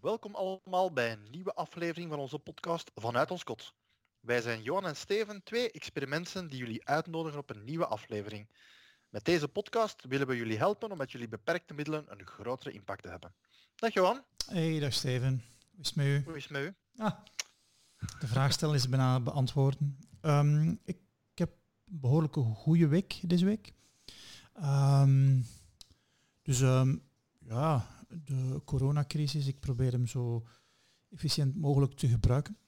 Welkom allemaal bij een nieuwe aflevering van onze podcast Vanuit ons kot. Wij zijn Johan en Steven, twee experimenten die jullie uitnodigen op een nieuwe aflevering. Met deze podcast willen we jullie helpen om met jullie beperkte middelen een grotere impact te hebben. Dag Johan. Hey, dag Steven. Hoe is het met u? Hoe is het met u? Ah, de vraag stellen is bijna beantwoorden. Um, ik, ik, heb een behoorlijke goede week deze week. Um, dus um, ja, de coronacrisis, ik probeer hem zo efficiënt mogelijk te gebruiken.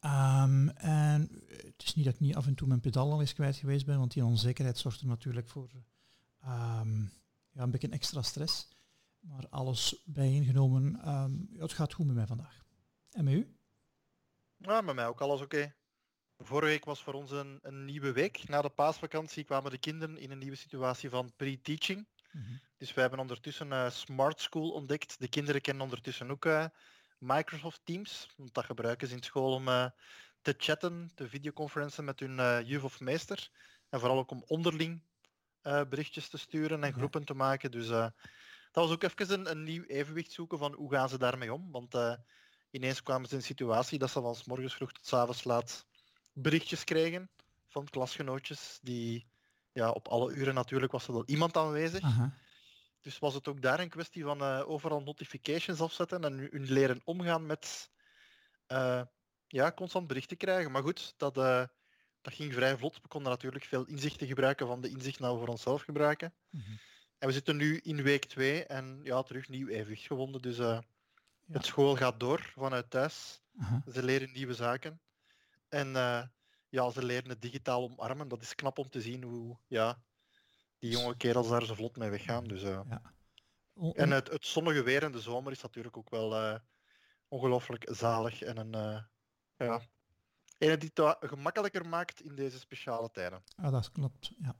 Um, en het is niet dat ik niet af en toe mijn pedal al eens kwijt geweest ben, want die onzekerheid zorgt er natuurlijk voor um, ja, een beetje extra stress. Maar alles bijeengenomen, um, het gaat goed met mij vandaag. En met u? Ja, met mij ook alles oké. Vorige week was voor ons een, een, nieuwe week. Na de paasvakantie kwamen de kinderen in een nieuwe situatie van pre-teaching. Mm -hmm. Dus we hebben ondertussen uh, Smart School ontdekt. De kinderen kennen ondertussen ook uh, Microsoft Teams. Want dat gebruiken ze in school om uh, te chatten, te videoconferencen met hun juf of meester. En vooral ook om onderling berichtjes te sturen en groepen ja. te maken. Dus dat was ook even een, een, nieuw evenwicht zoeken van hoe gaan ze daarmee om. Want ineens kwamen ze in een situatie dat ze van s morgens vroeg tot s avonds laat berichtjes kregen van klasgenootjes die ja, op alle uren natuurlijk was er wel iemand aanwezig. Dus was het ook daar een kwestie van uh, overal notifications afzetten en hun leren omgaan met uh, ja, constant berichten krijgen. Maar goed, dat, uh, dat ging vrij vlot. We konden natuurlijk veel inzichten gebruiken van de inzichten nou voor onszelf gebruiken. -hmm. En we zitten nu in week 2 en ja, terug nieuw evenwicht gewonnen. Dus ja. het school gaat door vanuit thuis. -huh. Ze leren nieuwe zaken. En ja, ze leren het digitaal omarmen. Dat is knap om te zien hoe ja, die jonge kerels daar zo vlot mee weggaan. Dus, uh... ja. En het, het, zonnige weer in de zomer is natuurlijk ook wel uh, ongelooflijk zalig en een, uh, ja, een die het gemakkelijker maakt in deze speciale tijden. Ah, dat klopt, ja.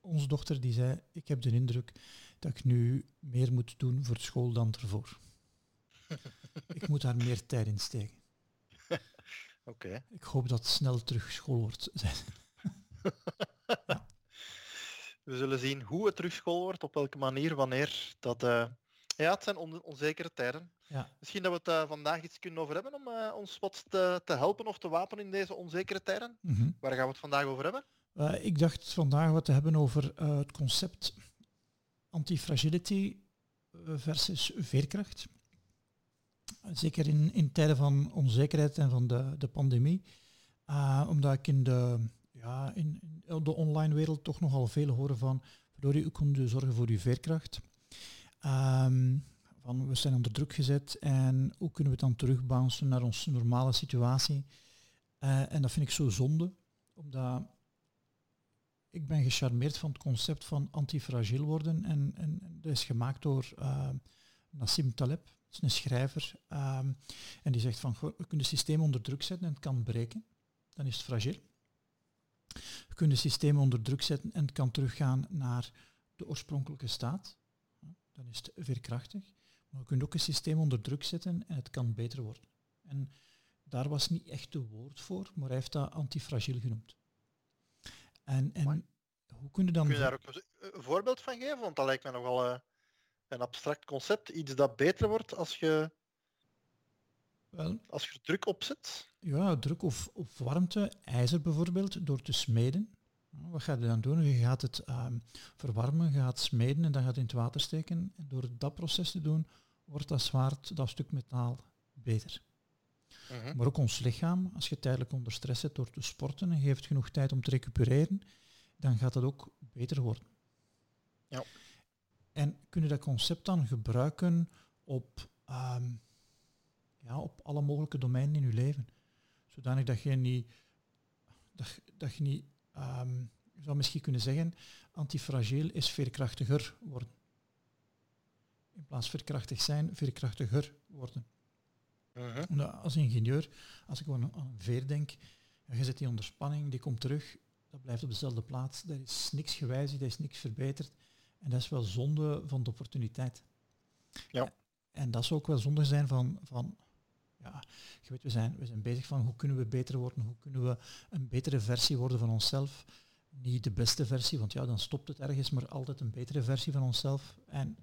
Onze dochter die zei, ik heb de indruk dat ik nu meer moet doen voor school dan ervoor. ik moet daar meer tijd in steken. Oké. Okay. Ik hoop dat het snel terug school wordt. ja. We zullen zien hoe het terug school wordt, op welke manier, wanneer. Dat, uh, ja, het zijn on onzekere tijden. Ja. Misschien dat we het uh, vandaag iets kunnen over hebben om uh, ons wat te, te, helpen of te wapenen in deze onzekere tijden. Mm -hmm. Waar gaan we het vandaag over hebben? ik dacht vandaag wat te hebben over het concept antifragility versus veerkracht zeker in, in tijden van onzekerheid en van de, de pandemie. Uh, omdat ik in de, ja, in, de online wereld toch nogal veel horen van, waardoor u kunt zorgen voor uw veerkracht. Um, van, we zijn onder druk gezet en hoe kunnen we dan terugbouncen naar onze normale situatie. Uh, en dat vind ik zo zonde, omdat ik ben gecharmeerd van het concept van antifragiel worden. En, en, dat is gemaakt door uh, Nassim Taleb is een schrijver. Um, en die zegt van, je kunt het systeem onder druk zetten en het kan breken. Dan is het fragiel. Je kunt het systeem onder druk zetten en het kan teruggaan naar de oorspronkelijke staat. Dan is het veerkrachtig. Maar je kunt ook een systeem onder druk zetten en het kan beter worden. En daar was niet echt de woord voor, maar hij heeft dat antifragiel genoemd. En, en hoe kun je dan... Kun je daar ook een voorbeeld van geven? Want dat lijkt mij nogal... Uh een abstract concept, iets dat beter wordt als je, Wel, als je druk op zet? Ja, druk of, of warmte, ijzer bijvoorbeeld, door te smeden. Wat ga je dan doen? Je gaat het um, verwarmen, je gaat smeden en dan gaat het in het water steken. En door dat proces te doen, wordt dat zwaard, dat stuk metaal, beter. Uh -huh. Maar ook ons lichaam, als je tijdelijk onder stress zit door te sporten en geeft genoeg tijd om te recupereren, dan gaat dat ook beter worden. Ja. En kunnen dat concept dan gebruiken op, um, ja, op alle mogelijke domeinen in je leven. Zodanig dat je niet, dat, dat je niet um, je zou misschien kunnen zeggen, antifragiel is veerkrachtiger worden. In plaats veerkrachtig zijn, veerkrachtiger worden. Uh -huh. Omdat als ingenieur, als ik gewoon aan een veer denk, je zet die onder spanning, die komt terug, dat blijft op dezelfde plaats, er is niks gewijzigd, er is niks verbeterd. En dat is wel zonde van de opportuniteit. Ja. En dat zou ook wel zonde zijn van, van ja, je weet, we zijn, we zijn bezig van hoe kunnen we beter worden, hoe kunnen we een betere versie worden van onszelf. Niet de beste versie, want ja, dan stopt het ergens, maar altijd een betere versie van onszelf. En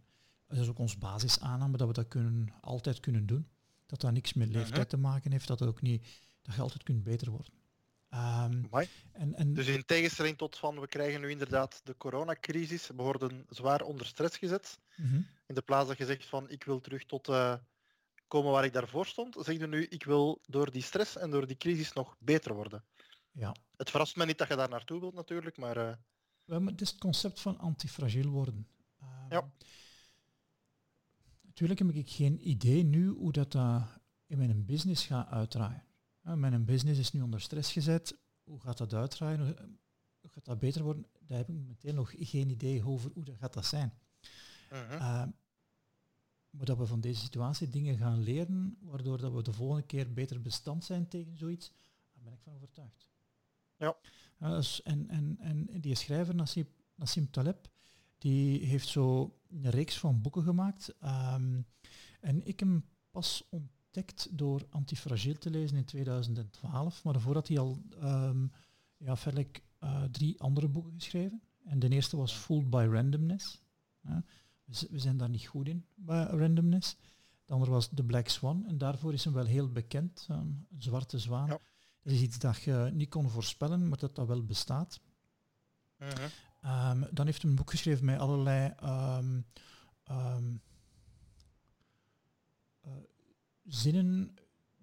dat is ook ons basisaanname dat we dat kunnen, altijd kunnen doen. Dat dat niks met leeftijd te maken heeft, dat, ook niet, dat je altijd kunt beter worden. Um, en, en dus in tegenstelling tot van we krijgen nu inderdaad de coronacrisis, we worden zwaar onder stress gezet. Mhm. In de plaats dat je zegt van ik wil terug tot uh, komen waar ik daarvoor stond, zeg je nu ik wil door die stress en door die crisis nog beter worden. Ja. Het verrast me niet dat je daar naartoe wilt natuurlijk, maar... Uh... Het is het concept van antifragiel worden. Um, ja. Natuurlijk heb ik geen idee nu hoe dat uh, in mijn business gaat uitdraaien. Mijn business is nu onder stress gezet. Hoe gaat dat uitdraaien? Hoe gaat dat beter worden? Daar heb ik meteen nog geen idee over hoe dat gaat dat zijn. Uh maar dat we van deze situatie dingen gaan leren, waardoor dat we de volgende keer beter bestand zijn tegen zoiets, daar ben ik van overtuigd. Ja. dus en, en, en die schrijver, Nassim, Nassim Taleb, die heeft zo een reeks van boeken gemaakt. Um, en ik hem pas ontdekt door Antifragiel te lezen in 2012. Maar daarvoor had hij al um, ja, verder uh, drie andere boeken geschreven. En de eerste was Fooled by Randomness. we zijn daar niet goed in, bij randomness. De andere was The Black Swan. En daarvoor is hem wel heel bekend. een zwarte zwaan. Ja. Dat is iets dat je niet kon voorspellen, maar dat dat wel bestaat. Uh Um, dan heeft hij een boek geschreven met allerlei um, uh, zinnen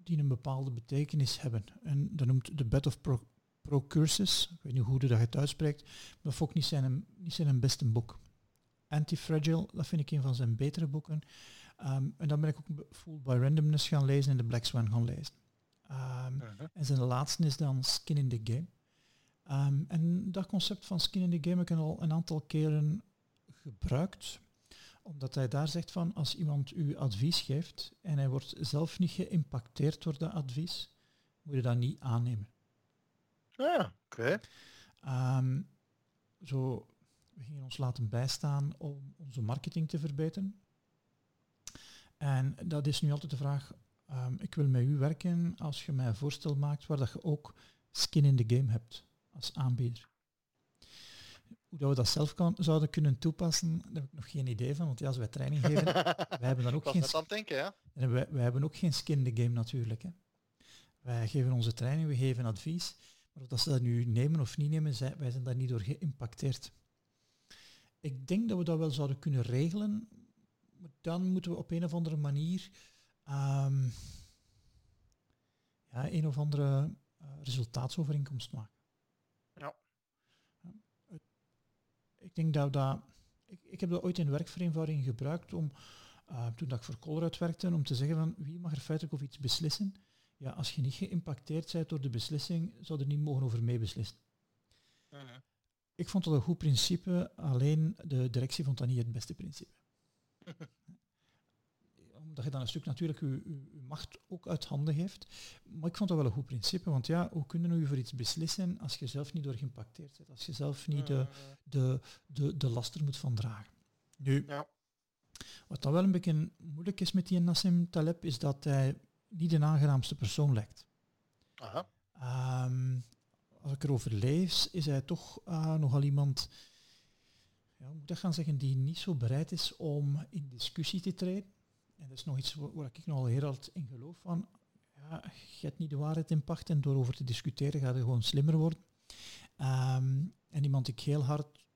die een bepaalde betekenis hebben. En dat noemt The Bed of Pro Procursus. Ik weet niet hoe dat het uitspreekt. Maar dat vond ik niet zijn, niet zijn beste boek. Anti-Fragile, dat vind ik een van zijn betere boeken. en dan ben ik ook Fooled by Randomness gaan lezen en The Black Swan gaan lezen. Uh-huh. En zijn laatste is dan Skin in the Game. Um, en dat concept van skin in the game heb ik al een aantal keren gebruikt, omdat hij daar zegt van als iemand u advies geeft en hij wordt zelf niet geïmpacteerd door dat advies, moet je dat niet aannemen. Ja, oké. Ehm, zo, we gingen ons laten bijstaan om onze marketing te verbeteren. En dat is nu altijd de vraag, um, ik wil met u werken als je mij een voorstel maakt waar dat je ook skin in the game hebt als aanbieder. Hoe dat we dat zelf kan, zouden kunnen toepassen, daar heb ik nog geen idee van. Want ja, als wij training geven, wij hebben dan ook geen... aan denken, ja. En wij, wij, hebben ook geen skin in the game natuurlijk. Hè. Wij geven onze training, we geven advies. Maar of dat ze dat nu nemen of niet nemen, zij, wij zijn daar niet door geïmpacteerd. Ik denk dat we dat wel zouden kunnen regelen. Maar dan moeten we op een of andere manier um, ja, een of andere uh, resultaatsovereenkomst maken. ik denk dat dat... Ik, ik heb dat ooit in werkvereenvoudiging gebruikt om, uh, toen dat ik voor Colruyt werkte, om te zeggen van wie mag er feitelijk over iets beslissen. Ja, als je niet geïmpacteerd bent door de beslissing, zou er niet mogen over mee beslissen. Mhm. Ik vond dat een goed principe, alleen de directie vond dat niet het beste principe. dat je dan een stuk natuurlijk je, macht ook uit handen geeft. Maar ik vond dat wel een goed principe, want ja, hoe kunnen we voor iets beslissen als je zelf niet door geïmpacteerd bent, als je zelf niet de, de, de, de laster moet van dragen. Nu, ja. wat dan wel een beetje moeilijk is met die Nassim Taleb, is dat hij niet de aangenaamste persoon lijkt. Aha. Um, als ik erover lees, is hij toch uh, nogal iemand, ja, moet ik gaan zeggen, die niet zo bereid is om in discussie te treden. En dat is nog iets waar, ik nogal heel hard in geloof van. Ja, je hebt niet de waarheid in pacht en door over te discussiëren gaat je gewoon slimmer worden. Ehm, en iemand die ik heel hard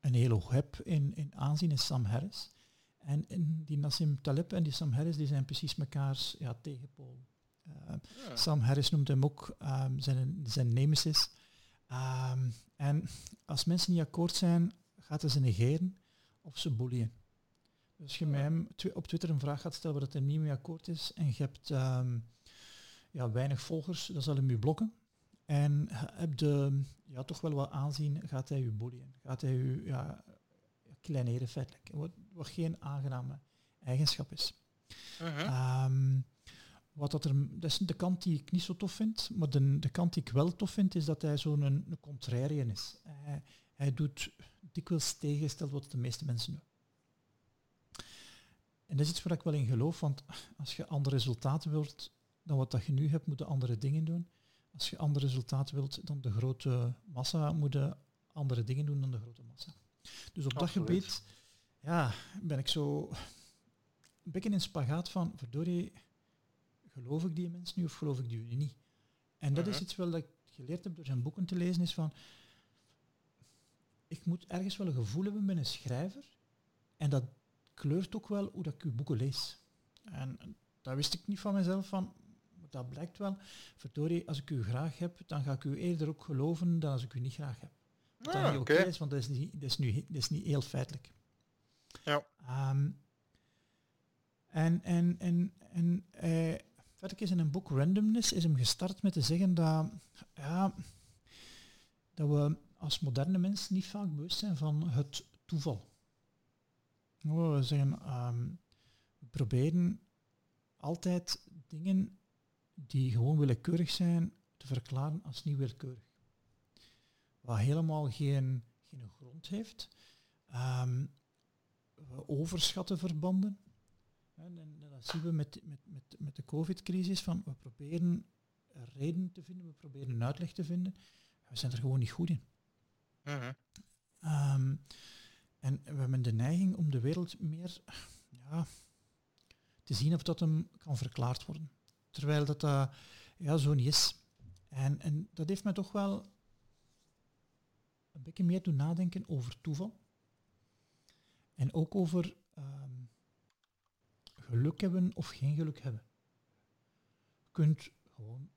een heel hoog heb in, in aanzien is Sam Harris. En, die Nassim Taleb en die Sam Harris die zijn precies mekaars ja, tegenpolen. Uh, Sam Harris noemt hem ook um, zijn, zijn nemesis. en als mensen niet akkoord zijn, gaat hij ze negeren of ze boeien. Als je mij hem op Twitter een vraag gaat stellen waar het er niet mee akkoord is en je hebt ehm, ja, weinig volgers, dan zal hij je blokken. En heb de, ja, toch wel wat aanzien, gaat hij u boeien. Gaat hij u ja, kleineren feitelijk. Wat, wat geen aangename eigenschap is. Uh-huh. Ehm, wat dat, er, dat is de kant die ik niet zo tof vind, maar de, de kant die ik wel tof vind, is dat hij zo'n een, een contrarian is. Hij, hij doet dikwijls tegengesteld wat de meeste mensen doen. En dat is iets waar ik wel in geloof, want als je andere resultaten wilt dan wat dat je nu hebt, moet je andere dingen doen. Als je andere resultaten wilt dan de grote massa, moet je andere dingen doen dan de grote massa. Dus op dat gebied ja, ben ik zo een beetje in spagaat van, verdorie, geloof ik die mensen nu of geloof ik die niet? En dat is mhm. iets wel dat ik geleerd heb door zijn boeken te lezen, is van, ik moet ergens wel een gevoel hebben met een schrijver. En dat kleurt ook wel hoe dat ik uw boeken lees. En dat wist ik niet van mezelf, van, dat blijkt wel. Verdorie, als ik u graag heb, dan ga ik u eerder ook geloven dan als ik u niet graag heb. Dat ah, niet oké is, want dat is, niet, dat, is nu, dat is niet heel feitelijk. Ja. Ehm, en en, en, en uh, verder is in een boek Randomness is hem gestart met te zeggen dat, ja, dat we als moderne mensen niet vaak bewust zijn van het toeval. We zeggen, ehm, we proberen altijd dingen die gewoon willekeurig zijn te verklaren als niet willekeurig. Wat helemaal geen, geen grond heeft. Um, we overschatten verbanden. En, en, dat zien we met, met, met, met de covid-crisis. Van we proberen een reden te vinden, we proberen een uitleg te vinden. We zijn er gewoon niet goed in. Mhm. Ehm, en we hebben de neiging om de wereld meer ja, te zien of dat hem kan verklaard worden. Terwijl dat uh, ja, zo niet is. En, en dat heeft mij toch wel een beetje meer doen nadenken over toeval. En ook over ehm, geluk hebben of geen geluk hebben. Je kunt gewoon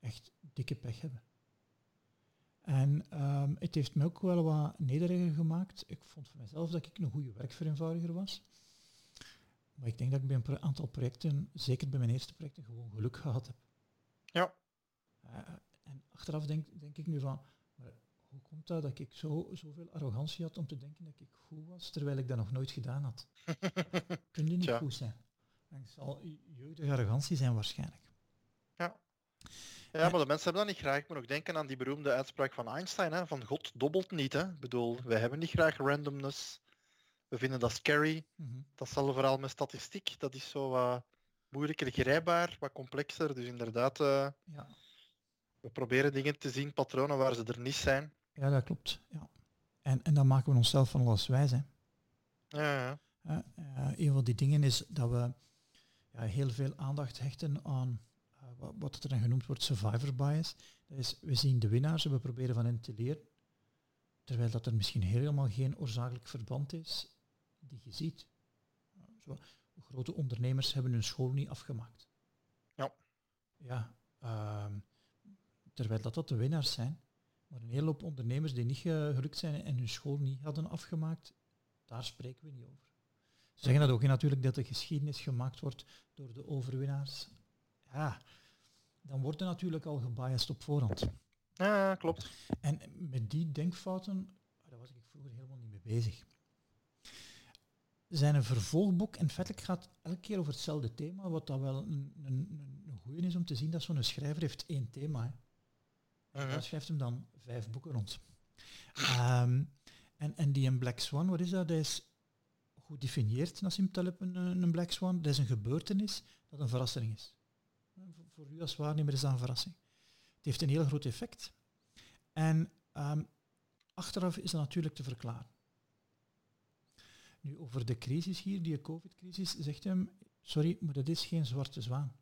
echt dikke pech hebben. En ehm, het heeft me ook wel wat nederiger gemaakt. Ik vond voor mezelf dat ik een goede werkvereenvoudiger was. Maar ik denk dat ik bij een aantal projecten, zeker bij mijn eerste projecten, gewoon geluk gehad heb. Ja. Uh, en achteraf denk, denk ik nu van, maar hoe komt dat dat ik zo, zoveel arrogantie had om te denken dat ik goed was, terwijl ik dat nog nooit gedaan had? Kun je niet goed zijn? Dat zal jeugdige arrogantie zijn waarschijnlijk. Ja. Ja, maar de mensen hebben dat niet graag. Ik moet nog denken aan die beroemde uitspraak van Einstein, hè, van God dobbelt niet. Hè. Ik bedoel, wij hebben niet graag randomness. We vinden dat scary. Mm Dat zal vooral met statistiek. Dat is zo wat moeilijker grijpbaar, wat complexer. Dus inderdaad, uh, ja. we proberen dingen te zien, patronen waar ze er niet zijn. Ja, dat klopt. Ja. En, en dan maken we onszelf van alles wijs. Hè. Ja, ja. Uh, een van die dingen is dat we ja, heel veel aandacht hechten aan wat, er dan genoemd wordt survivor bias. Dat is, we zien de winnaars en we proberen van hen te leren. Terwijl dat er misschien helemaal geen oorzakelijk verband is die je ziet. Zo, grote ondernemers hebben hun school niet afgemaakt. Ja. Ja, uh, terwijl dat dat de winnaars zijn. Maar een hele hoop ondernemers die niet gelukt zijn en hun school niet hadden afgemaakt, daar spreken we niet over. Ze zeggen dat ook natuurlijk dat de geschiedenis gemaakt wordt door de overwinnaars. Ja, dan wordt er natuurlijk al gebiased op voorhand. Ja, klopt. En met die denkfouten, daar was ik vroeger helemaal niet mee bezig zijn een vervolgboek en feitelijk gaat elke keer over hetzelfde thema, wat dat wel een, een, een goeie is om te zien dat zo'n schrijver heeft één thema. Hè. Uh schrijft hem dan vijf boeken rond. Um, en, en die een Black Swan, wat is dat? Dat is goed definieerd, Nassim Taleb, een, een Black Swan. Dat is een gebeurtenis dat een verrassing is. Voor, u als waarnemer is dat een verrassing. Het heeft een heel groot effect. En um, achteraf is dat natuurlijk te verklaren. Nu, over de crisis hier, die COVID-crisis, zegt hem, sorry, maar dat is geen zwarte zwaan.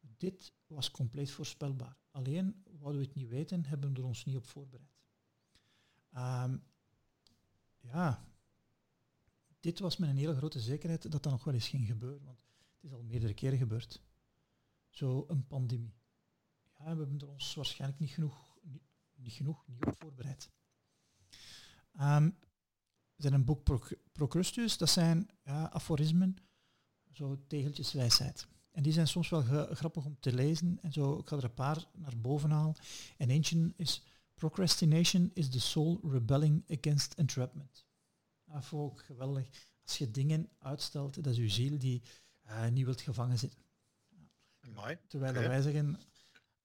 Dit was compleet voorspelbaar. Alleen, wat we het niet weten, hebben we er ons niet op voorbereid. Ehm, ja, dit was met een hele grote zekerheid dat dat nog wel eens ging gebeuren, want het is al meerdere keren gebeurd. Zo een pandemie. Ja, we hebben er ons waarschijnlijk niet genoeg, niet, genoeg niet op voorbereid. Um, zijn een boek Procrustus, dat zijn ja, aforismen, zo tegeltjes wijsheid. En die zijn soms wel grappig om te lezen. En zo, ik ga er een paar naar boven halen. En eentje is Procrastination is the soul rebelling against entrapment. Dat ik geweldig. Als je dingen uitstelt, dat is je ziel die uh, niet wilt gevangen zitten. Mooi. Terwijl wij zeggen,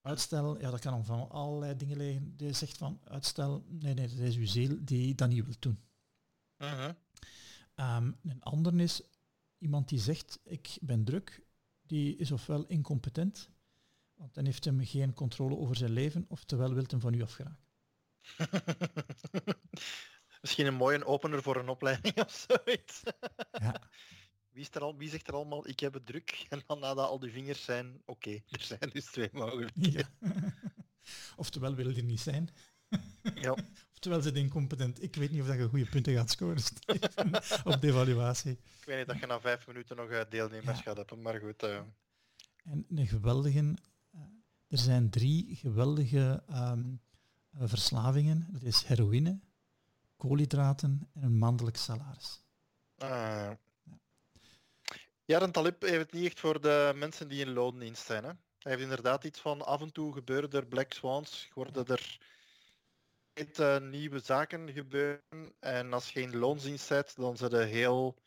uitstel, ja, dat kan om van allerlei dingen liggen. Je zegt van uitstel, nee, nee, dat is uw ziel die dat niet wil doen. Uh een ander is iemand die zegt, ik ben druk, die is ofwel incompetent, want dan heeft hem geen controle over zijn leven, oftewel wil hem van u afgeraken. Misschien een mooie opener voor een opleiding of zoiets. Ja. Wie, is er al, wie zegt er allemaal, ik heb het druk? En dan nadat al die vingers zijn, oké, er zijn dus twee mogelijkheden. Ja. Oftewel willen die niet zijn. Ja. Oftewel ze incompetent. Ik weet niet of dat je goede punten gaat scoren op de evaluatie. Ik weet niet dat je na vijf minuten nog eh, deelnemers gaat hebben, maar goed. Uh... En een geweldige... Uh, er zijn drie geweldige um, verslavingen. Dat is heroïne, koolhydraten en een maandelijk salaris. Ja, een Talib heeft het niet echt voor de mensen die in loondienst zijn. Hè? Hij heeft inderdaad iets van af en toe gebeuren er black swans, worden er uh, nieuwe zaken gebeuren. En als je in loondienst bent, dan zijn ze heel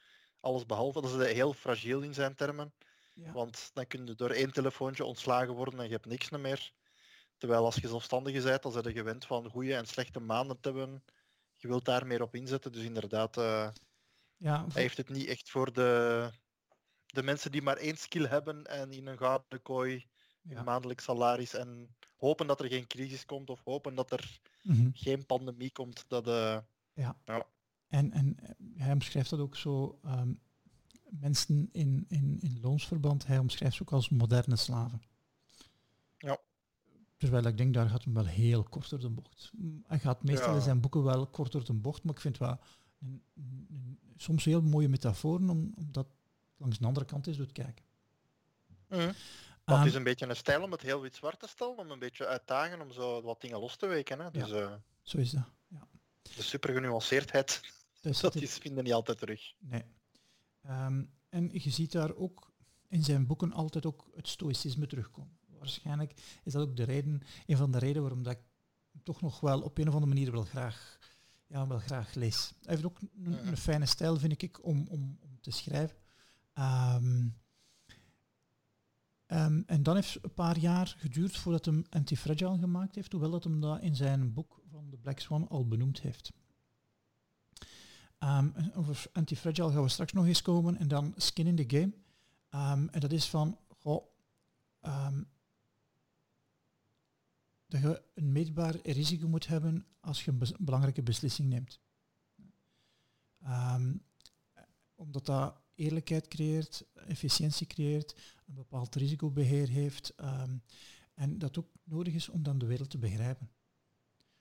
alles behalve. Dan zijn ze heel fragiel in zijn termen. Ja. Want dan kun je door één telefoontje ontslagen worden en je hebt niks meer. Terwijl als je zelfstandige bent, dan zijn je gewend van goede en slechte maanden te hebben. Je wilt daar meer op inzetten. Dus inderdaad, uh, ja, hij heeft het niet echt voor de, de mensen die maar één skill hebben en in een gouden kooi ja. maandelijk salaris en hopen dat er geen crisis komt of hopen dat er mhm. geen pandemie komt. Dat, uh, ja. ja. En, en hij omschrijft dat ook zo, ehm, mensen in, in, in loonsverband, hij omschrijft ze ook als moderne slaven. Ja. Terwijl ik denk, daar gaat hem wel heel kort door de bocht. Hij gaat meestal in zijn boeken wel kort door de bocht, maar ik vind wel een, een, soms heel mooie metaforen, om, omdat langs de andere kant is doet kijken. Mm. Dat is een beetje een stijl om het heel wit-zwart te stellen, om een beetje uitdagen, om zo wat dingen los te weken. Hè? Dus, ja, zo is dat. Ja. De super genuanceerdheid, dus dat is vinden niet altijd terug. Nee. Ehm, en je ziet daar ook in zijn boeken altijd ook het stoïcisme terugkomen. Waarschijnlijk is dat ook de reden, een van de redenen waarom dat ik toch nog wel op een of andere manier wel graag, ja, wel graag lees. Hij heeft ook een, een fijne stijl, vind ik, om, om, om te schrijven. Um, Um, en dan heeft een paar jaar geduurd voordat hij Antifragile gemaakt heeft, hoewel dat hem dat in zijn boek van de Black Swan al benoemd heeft. Um, over Antifragile gaan we straks nog eens komen. En dan Skin in the Game. En dat is van, goh, dat je een meetbaar risico moet hebben als je een belangrijke beslissing neemt. omdat dat eerlijkheid creëert, efficiëntie creëert, een bepaald risicobeheer heeft um, en dat ook nodig is om dan de wereld te begrijpen.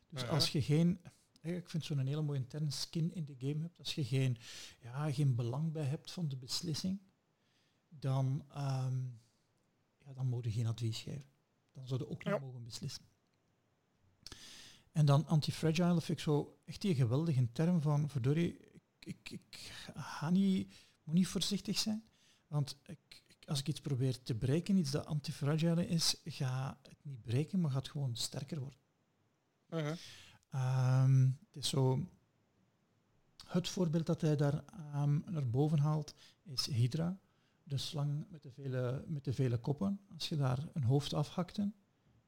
Dus als je geen, ik vind zo'n hele mooie interne skin in de game hebt, als je geen, ja, geen belang bij hebt van de beslissing, dan, um, ja, dan moet je geen advies geven. Dan zou je ook niet mogen beslissen. En dan antifragile vind ik zo echt die geweldige term van, verdorie, ik, ik, ik ga niet moet niet voorzichtig zijn. Want ik, als ik iets probeer te breken, iets dat antifragile is, ga het niet breken, maar gaat gewoon sterker worden. Uh het is zo... Het voorbeeld dat hij daar um, naar boven haalt is Hydra, de slang met de, vele, met de vele koppen. Als je daar een hoofd afhakte,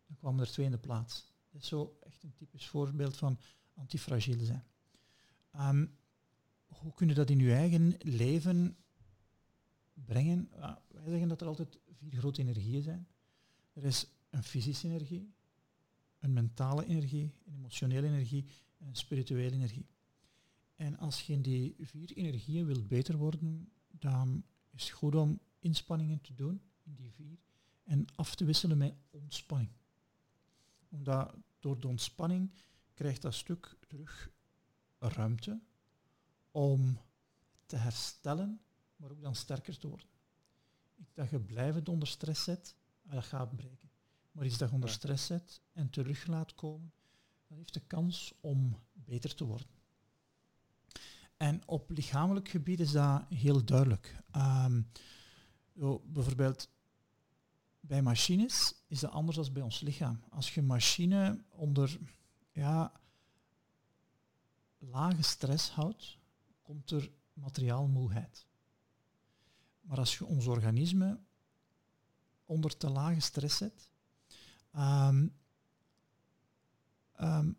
dan kwamen er twee in de plaats. Dat is zo echt een typisch voorbeeld van antifragiel zijn. Um, hoe kun je dat in je eigen leven brengen? wij zeggen dat er altijd vier grote energieën zijn. Er is een fysische energie, een mentale energie, een emotionele energie en een spirituele energie. En als je in die vier energieën wilt beter worden, dan is het goed om inspanningen te doen in die vier en af te wisselen met ontspanning. Omdat door de ontspanning krijgt dat stuk terug ruimte om te herstellen, maar ook dan sterker te worden. Dat je blijvend onder stress zet, ah, dat gaat breken. Maar iets dat je onder stress zet en terug laat komen, dat heeft de kans om beter te worden. En op lichamelijk gebied is dat heel duidelijk. Um, bijvoorbeeld bij machines is dat anders dan bij ons lichaam. Als je machine onder ja, lage stress houdt, komt er materiaalmoeheid. Maar als je ons organisme onder te lage stress zet, ehm, ehm,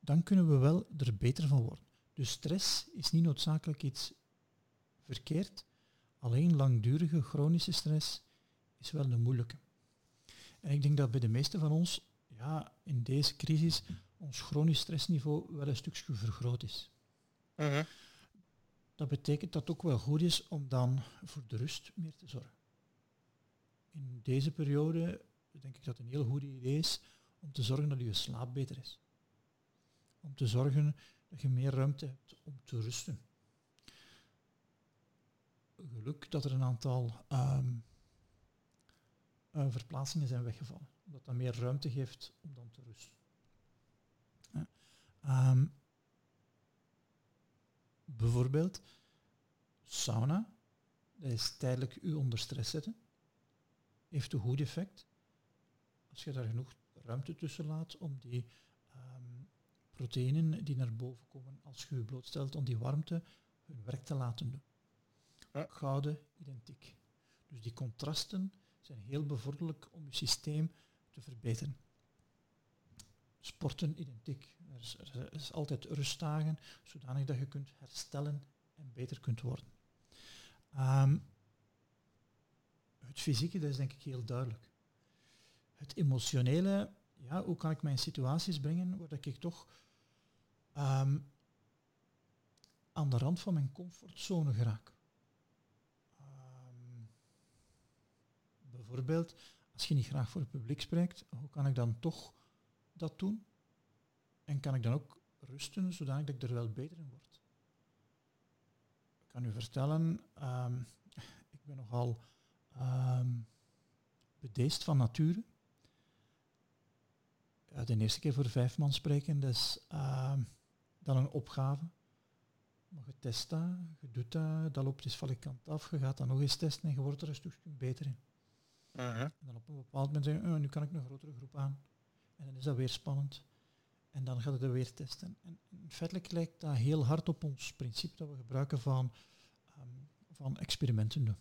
dan kunnen we wel er beter van worden. Dus stress is niet noodzakelijk iets verkeerd, alleen langdurige chronische stress is wel een moeilijke. En ik denk dat bij de meesten van ons ja, in deze crisis ons chronisch stressniveau wel een stukje vergroot is. Mhm. Dat betekent dat het ook wel goed is om dan voor de rust meer te zorgen. In deze periode denk ik dat het een heel goed idee is om te zorgen dat je slaap beter is. Om te zorgen dat je meer ruimte hebt om te rusten. Geluk dat er een aantal ehm, eh, verplaatsingen zijn weggevallen. Omdat dat meer ruimte geeft om dan te rusten. Ehm, bijvoorbeeld, sauna, dat is tijdelijk u onder stress zetten. Heeft een goed effect. Als je daar genoeg ruimte tussen laat om die um, proteïnen die naar boven komen als je je blootstelt om die warmte hun werk te laten doen. Ja. Gouden identiek. Dus die contrasten zijn heel bevorderlijk om je systeem te verbeteren. Sporten identiek. Er is, er is altijd rustdagen, zodanig dat je kunt herstellen en beter kunt worden. Ehm, het fysieke, dat is denk ik heel duidelijk. Het emotionele, ja, hoe kan ik mij in situaties brengen waar ik toch um, aan de rand van mijn comfortzone geraak. Um, bijvoorbeeld, als je niet graag voor het publiek spreekt, hoe kan ik dan toch dat doen? En kan ik dan ook rusten, zodat ik er wel beter in word? Ik kan u vertellen, um, ik ben nogal um, bedeesd van nature ja, de eerste keer voor vijf man spreken, dat is uh, dan een opgave. Maar je test dat, je doet dat, dat loopt eens van de kant af, je gaat dan nog eens testen en je wordt er een stukje beter in. Uh -huh. En dan op een bepaald moment zeggen, oh, nu kan ik een grotere groep aan. En dan is dat weer spannend. En dan gaat het er weer testen. En, feitelijk lijkt dat heel hard op ons principe dat we gebruiken van, um, van experimenten doen.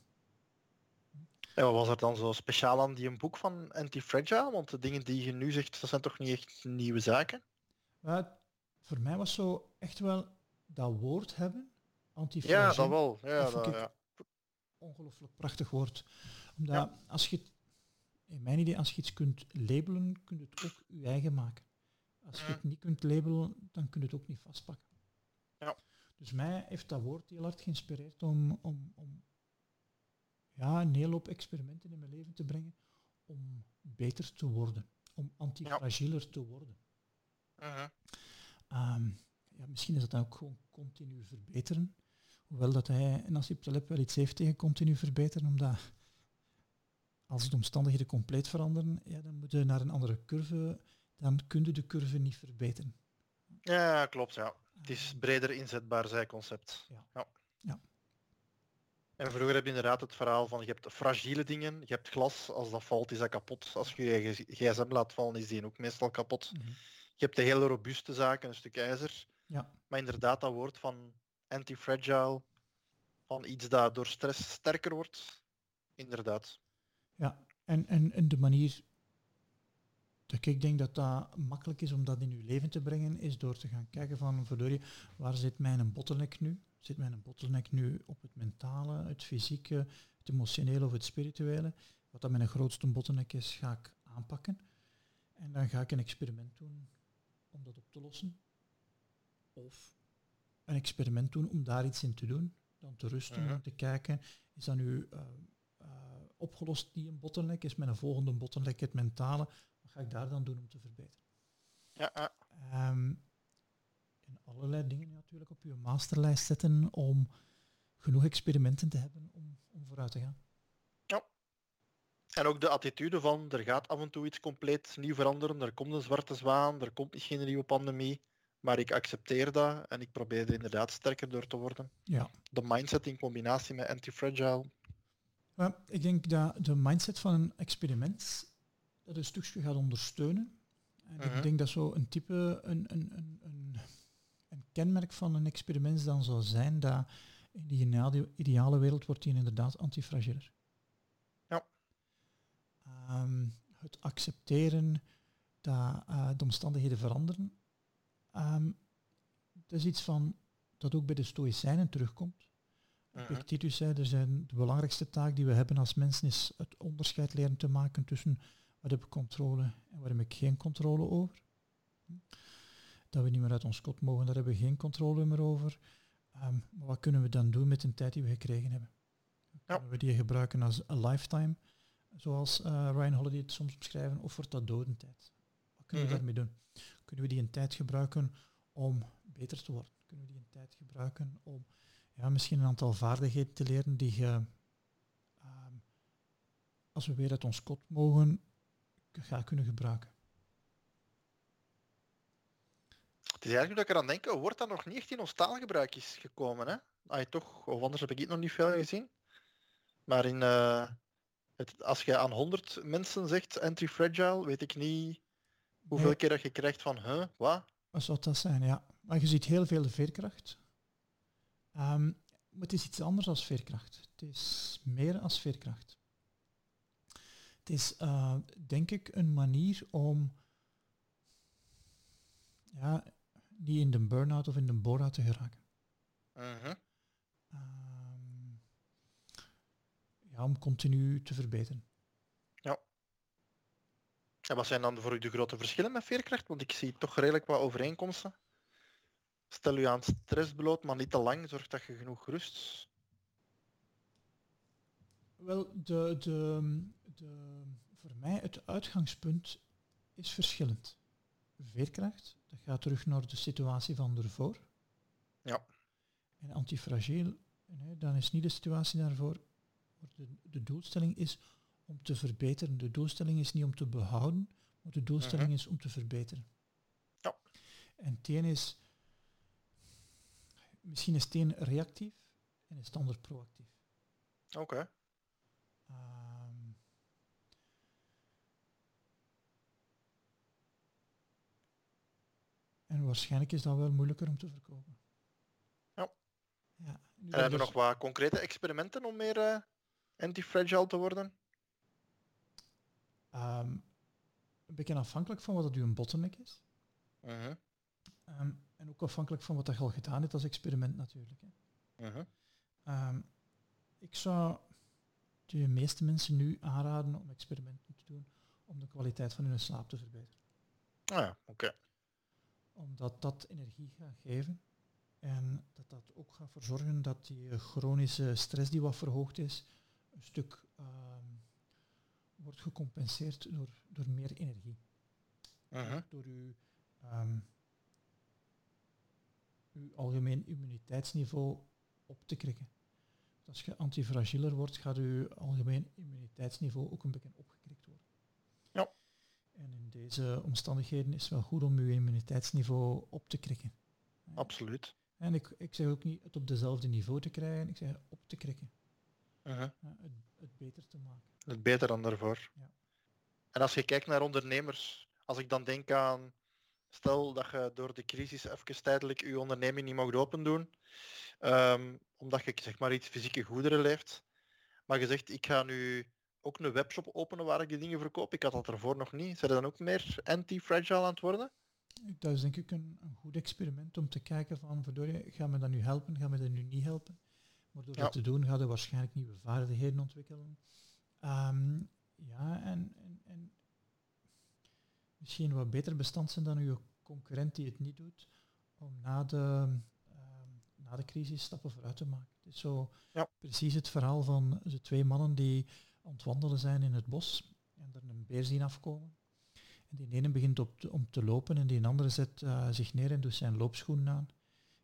En wat was er dan zo speciaal aan die een boek van Anti-Fragile? Want de dingen die je nu zegt, dat zijn toch niet echt nieuwe zaken? Voor mij was zo echt wel dat woord hebben, anti Ja, dat wel. Ja, dat, ja. Ongelooflijk prachtig woord. Omdat ja. als je, in mijn idee, als je iets kunt labelen, kun je het ook je eigen maken. Als je het niet kunt labelen, dan kun je het ook niet vastpakken. Ja. Dus mij heeft dat woord heel hard geïnspireerd om, om, om ja, een hele hoop experimenten in mijn leven te brengen om beter te worden, om antifragieler ja. te worden. Uh -huh. um, ja, misschien is dat dan ook gewoon continu verbeteren. Hoewel dat hij, Nasib Taleb, wel iets heeft tegen continu verbeteren, omdat als de omstandigheden compleet veranderen, ja, dan moet je naar een andere curve, dan kun je de curve niet verbeteren. Ja, klopt, ja. Het is breder inzetbaar, zij concept. Ja. ja. ja. En vroeger heb je inderdaad het verhaal van je hebt fragiele dingen, je hebt glas, als dat valt is dat kapot. Als je je gsm laat vallen is die ook meestal kapot. Mm -hmm. Je hebt de hele robuuste zaken, een stuk ijzer. Ja. Maar inderdaad dat woord van anti-fragile, van iets dat door stress sterker wordt, inderdaad. Ja, en, en, en de manier dat ik denk dat dat makkelijk is om dat in je leven te brengen, is door te gaan kijken van, verdorie, waar zit mijn bottleneck nu? Zit mijn bottleneck nu op het mentale, het fysieke, het emotionele of het spirituele? Wat dat mijn grootste bottleneck is, ga ik aanpakken. En dan ga ik een experiment doen om dat op te lossen. Of een experiment doen om daar iets in te doen. Dan te rusten, om te kijken, is dat nu uh, opgelost die een bottleneck? Is mijn volgende bottleneck het mentale? Wat ga ik daar dan doen om te verbeteren? Ja. Um, en allerlei dingen natuurlijk op je masterlijst zetten om genoeg experimenten te hebben om, om vooruit te gaan. Ja. En ook de attitude van er gaat af en toe iets compleet nieuw veranderen, er komt een zwarte zwaan, er komt geen nieuwe pandemie, maar ik accepteer dat en ik probeer er inderdaad sterker door te worden. Ja. De mindset in combinatie met anti-fragile. Ik denk dat de mindset van een experiment dat een stukje gaat ondersteunen. En uh -huh. ik denk dat zo een type, een, een, een, een een kenmerk van een experiment dan zou zijn dat in die ideale wereld wordt die inderdaad antifragieler. Ja. Um, het accepteren dat uh, de omstandigheden veranderen, um, dat is iets van dat ook bij de Stoïcijnen terugkomt. Mhm. Epictetus zei, er zijn de belangrijkste taak die we hebben als mensen is het onderscheid leren te maken tussen wat heb ik controle en waar heb ik geen controle over. dat we niet meer uit ons kot mogen, daar hebben we geen controle meer over. Ehm, maar wat kunnen we dan doen met de tijd die we gekregen hebben? Kunnen we die gebruiken als een lifetime, zoals uh, Ryan Holiday het soms beschrijven, of wordt dat dodentijd? Wat kunnen we mhm. daarmee doen? Kunnen we die een tijd gebruiken om beter te worden? Kunnen we die een tijd gebruiken om ja, misschien een aantal vaardigheden te leren die je, ehm, als we weer uit ons kot mogen, gaan kunnen gebruiken? Het is eigenlijk dat ik eraan denk, wordt dat nog niet echt in ons taalgebruik is gekomen, hè? Ah, toch, of anders heb ik het nog niet veel gezien. Maar in, uh, het, als je aan 100 mensen zegt anti-fragile, weet ik niet hoeveel keer dat je krijgt van, huh, wat? Wat zou dat zijn, ja. Maar je ziet heel veel veerkracht. Um, maar het is iets anders dan veerkracht. Het is meer als veerkracht. Het is, uh, denk ik, een manier om ja, niet in de burn-out of in de bora te geraken. Uh ja, om continu te verbeteren. Ja. En wat zijn dan voor u de grote verschillen met veerkracht? Want ik zie toch redelijk wat overeenkomsten. Stel u aan stress bloot, maar niet te lang. Zorg dat je genoeg rust. Wel, de, de, de, voor mij het uitgangspunt is verschillend. Veerkracht, dat gaat terug naar de situatie van ervoor. Ja. En antifragiel, dan is niet de situatie daarvoor. De, de doelstelling is om te verbeteren. De doelstelling is niet om te behouden, maar de doelstelling mhm. is om te verbeteren. Ja. En het is, misschien is het een reactief en is het ander proactief. Oké. Ehm, en waarschijnlijk is dat wel moeilijker om te verkopen. Ja. ja en hebben we dus nog wat concrete experimenten om meer uh, anti-fragile te worden? Um, een beetje afhankelijk van wat dat uw bottleneck is. Uh en ook afhankelijk van wat je al gedaan hebt als experiment natuurlijk. Hè. Uh ik zou de meeste mensen nu aanraden om experimenten te doen om de kwaliteit van hun slaap te verbeteren. Ah ja, oké. Omdat dat energie gaat geven en dat dat ook gaat voor zorgen dat die chronische stress die wat verhoogd is, een stuk ehm, wordt gecompenseerd door, door meer energie. Uh Door uw, um, uw algemeen immuniteitsniveau op te krikken. Als je antifragieler wordt, gaat je algemeen immuniteitsniveau ook een beetje opgekrikt worden. Ja. En in deze omstandigheden is het wel goed om je immuniteitsniveau op te krikken. Absoluut. En ik, ik zeg ook niet het op dezelfde niveau te krijgen, ik zeg op te krikken. Uh het, het, beter te maken. Het beter dan daarvoor. Ja. En als je kijkt naar ondernemers, als ik dan denk aan, stel dat je door de crisis even tijdelijk je onderneming niet mocht open doen, ehm, omdat je zeg maar iets fysieke goederen leeft, maar je zegt ik ga nu ook een webshop openen waar ik die dingen verkoop. Ik had dat ervoor nog niet. Zijn er dan ook meer anti-fragile aan het worden? Dat is denk ik een, een goed experiment om te kijken van, verdorie, gaan we dat nu helpen, gaan we dat nu niet helpen? Maar door dat te doen, gaan we waarschijnlijk nieuwe vaardigheden ontwikkelen. Ehm, ja, en, misschien wat beter bestand zijn dan uw concurrent die het niet doet, om na de, ehm, na de crisis stappen vooruit te maken. Het is zo ja. precies het verhaal van de twee mannen die aan het wandelen zijn in het bos en er een beer zien afkomen. En die ene begint op om te lopen en die andere zet uh, zich neer en doet zijn loopschoenen aan.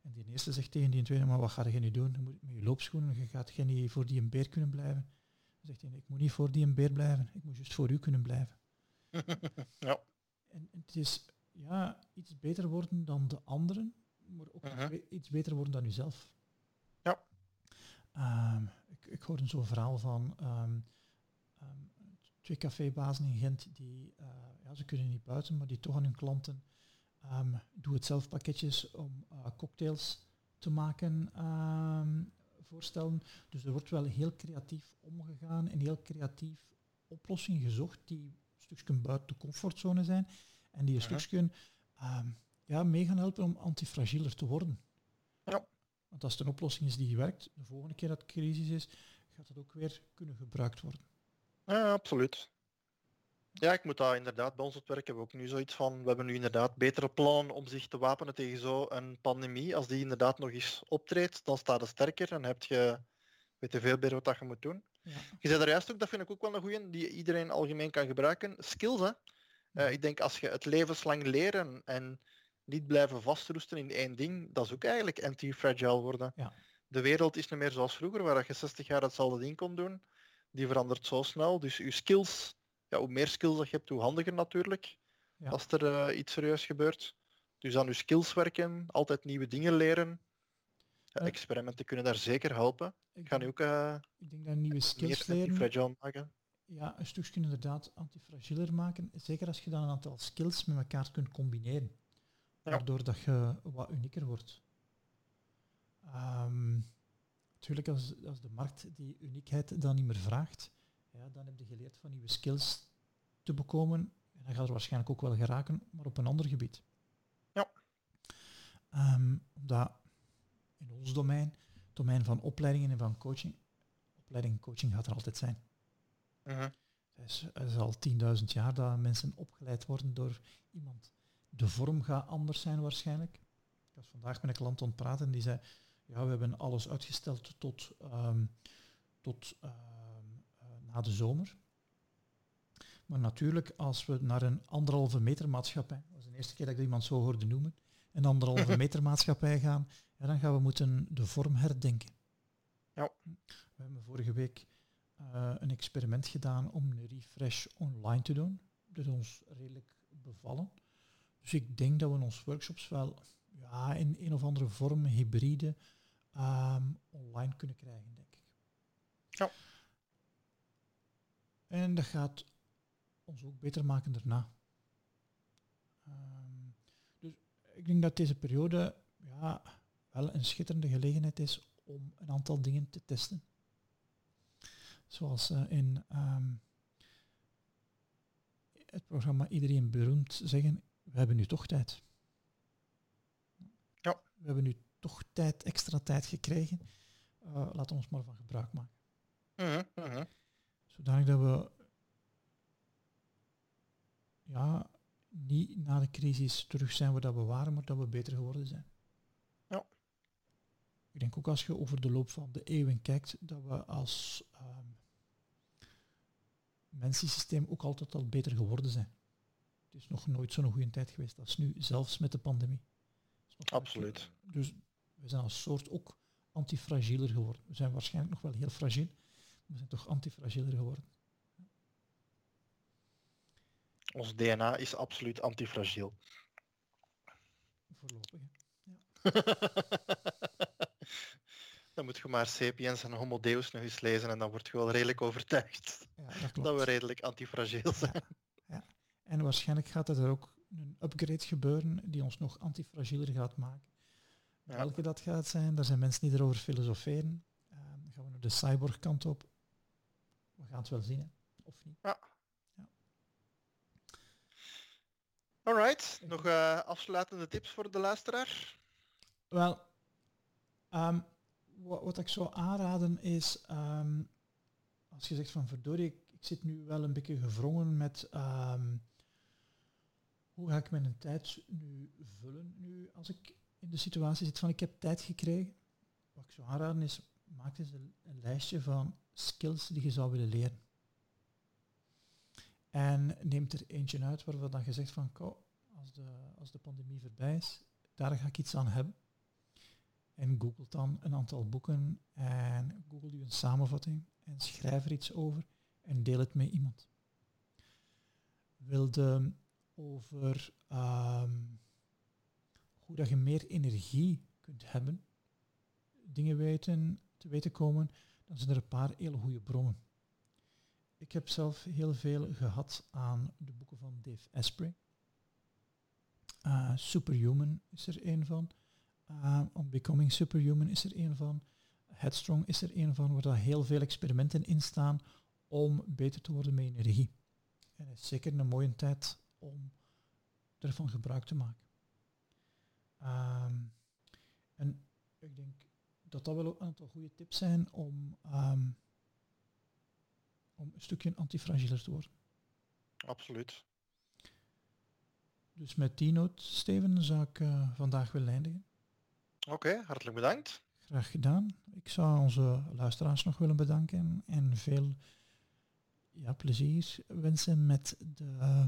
En die eerste zegt tegen die tweede, maar wat ga je nu doen? Met je loopschoenen, je gaat geen niet voor die een beer kunnen blijven. Dan zegt hij, ik moet niet voor die een beer blijven, ik moet juist voor u kunnen blijven. ja. En, het is ja, iets beter worden dan de anderen, maar ook uh-huh. iets beter worden dan uzelf. Ja. Um, ik, ik hoorde zo'n verhaal van um, um, twee cafébazen in Gent die, uh, ja, ze kunnen niet buiten, maar die toch aan hun klanten um, doe het zelf pakketjes om uh, cocktails te maken voorstellen. Dus er wordt wel heel creatief omgegaan en heel creatief oplossingen gezocht die stukje buiten de comfortzone zijn en die een uh-huh. stukje um, ja, mee gaan helpen om antifragieler te worden. Ja. Want als het een oplossing is die werkt, de volgende keer dat het crisis is, gaat dat ook weer kunnen gebruikt worden. Ja, absoluut. Ja, ik moet dat inderdaad bij ons op het werk hebben we ook nu zoiets van, we hebben nu inderdaad betere plannen om zich te wapenen tegen zo'n pandemie. Als die inderdaad nog eens optreedt, dan staat het sterker en heb je, weet je veel beter wat je moet doen. Ja. Je zei daar juist ook, dat vind ik ook wel een goeie, die iedereen algemeen kan gebruiken. Skills, hè. Uh, ik denk als je het levenslang leren en niet blijven vastroesten in één ding, dat is ook eigenlijk anti-fragile worden. Ja. De wereld is niet meer zoals vroeger, waar je 60 jaar hetzelfde ding kon doen. Die verandert zo snel. Dus je skills, ja, hoe meer skills dat je hebt, hoe handiger natuurlijk. Als er uh, iets serieus gebeurt. Dus aan je skills werken, altijd nieuwe dingen leren. Experimenten kunnen daar zeker helpen. Ik ga nu ook uh, ik denk dat nieuwe skills leren, maken. Ja, een stukje inderdaad antifragieler maken. Zeker als je dan een aantal skills met elkaar kunt combineren. Waardoor dat je wat unieker wordt. Um, natuurlijk, als, als de markt die uniekheid dan niet meer vraagt, ja, dan heb je geleerd van nieuwe skills te bekomen. En dan gaat er waarschijnlijk ook wel geraken, maar op een ander gebied. Ja. Um, omdat in ons domein, het domein van opleidingen en van coaching, opleiding en coaching gaat er altijd zijn. Uh -huh. Het is, is, al 10.000 jaar dat mensen opgeleid worden door iemand. De vorm gaat anders zijn waarschijnlijk. Ik was vandaag met een klant ontpraten en die zei, ja, we hebben alles uitgesteld tot, um, tot um, uh, na de zomer. Maar natuurlijk, als we naar een anderhalve meter maatschappij, dat was de eerste keer dat ik iemand zo hoorde noemen, een anderhalve meter maatschappij gaan, ja, dan gaan we moeten de vorm herdenken. Ja. We hebben vorige week uh, een experiment gedaan om een refresh online te doen. Dat is ons redelijk bevallen. Dus ik denk dat we in onze workshops wel ja, in een of andere vorm, hybride, um, online kunnen krijgen, denk ik. Ja. En dat gaat ons ook beter maken daarna. Dus ik denk dat deze periode ja, wel een schitterende gelegenheid is om een aantal dingen te testen. Zoals uh, in um, het programma Iedereen Beroemd zeggen, we hebben nu toch tijd. Ja. We hebben nu toch tijd, extra tijd gekregen. Uh, laten we ons maar van gebruik maken. Uh -huh, Zodanig dat we ja, niet na de crisis terug zijn waar dat we waren, maar dat we beter geworden zijn. Ja. Ik denk ook als je over de loop van de eeuwen kijkt, dat we als um, mensensysteem ook altijd al beter geworden zijn. Het is nog nooit zo'n goede tijd geweest als nu, zelfs met de pandemie. Absoluut. Dus we zijn als soort ook antifragieler geworden. We zijn waarschijnlijk nog wel heel fragiel, maar we zijn toch antifragieler geworden. Ons DNA is absoluut antifragiel. Voorlopig, ja. dan moet je maar Sapiens en Homo Deus nog eens lezen en dan word je wel redelijk overtuigd ja, dat, dat, we redelijk antifragiel zijn. Ja, ja. En waarschijnlijk gaat er ook een upgrade gebeuren die ons nog antifragieler gaat maken. Welke dat gaat zijn, daar zijn mensen die erover filosoferen. Uh, dan gaan we naar de cyborg kant op. We gaan het wel zien, hè? of niet. Ja. Alright, nog uh, afsluitende tips voor de luisteraar? Wel, um, wat, wat, ik zou aanraden is, um, als je zegt van verdorie, ik, zit nu wel een beetje gevrongen met um, hoe ga ik mijn tijd nu vullen nu als ik in de situatie zit van ik heb tijd gekregen. Wat ik zou aanraden is, maak eens een, een lijstje van skills die je zou willen leren. En neem er eentje uit waarvan dan gezegd van, als de, als de pandemie voorbij is, daar ga ik iets aan hebben. En google dan een aantal boeken en google je een samenvatting en schrijf er iets over en deel het met iemand. Wilde over um, hoe dat je meer energie kunt hebben, dingen weten, te weten komen, dan zijn er een paar hele goede bronnen. Ik heb zelf heel veel gehad aan de boeken van Dave Asprey. Uh, Superhuman is er een van. Uh, On Becoming Superhuman is er een van. Headstrong is er een van, waar daar heel veel experimenten in staan om beter te worden met energie. En het is zeker een mooie tijd om ervan gebruik te maken. Um, en ik denk dat dat wel een aantal goede tips zijn om, um, om een stukje antifragieler te worden. Absoluut. Dus met die noot, Steven, zou ik uh, vandaag willen eindigen. Oké, hartelijk bedankt. Graag gedaan. Ik zou onze luisteraars nog willen bedanken en veel ja, plezier wensen met de, uh,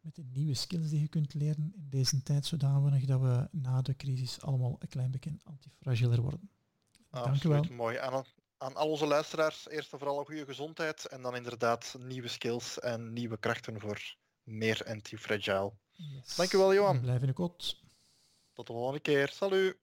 met de nieuwe skills die je kunt leren in deze tijd, zodanig dat we na de crisis allemaal een klein beetje antifragieler worden. Dank u wel. Mooi. Aan, aan al onze luisteraars eerst en vooral een goede gezondheid en dan inderdaad nieuwe skills en nieuwe krachten voor meer antifragile. Yes. Dankjewel Johan. Blijf in de kot. Tot de volgende keer. Salut.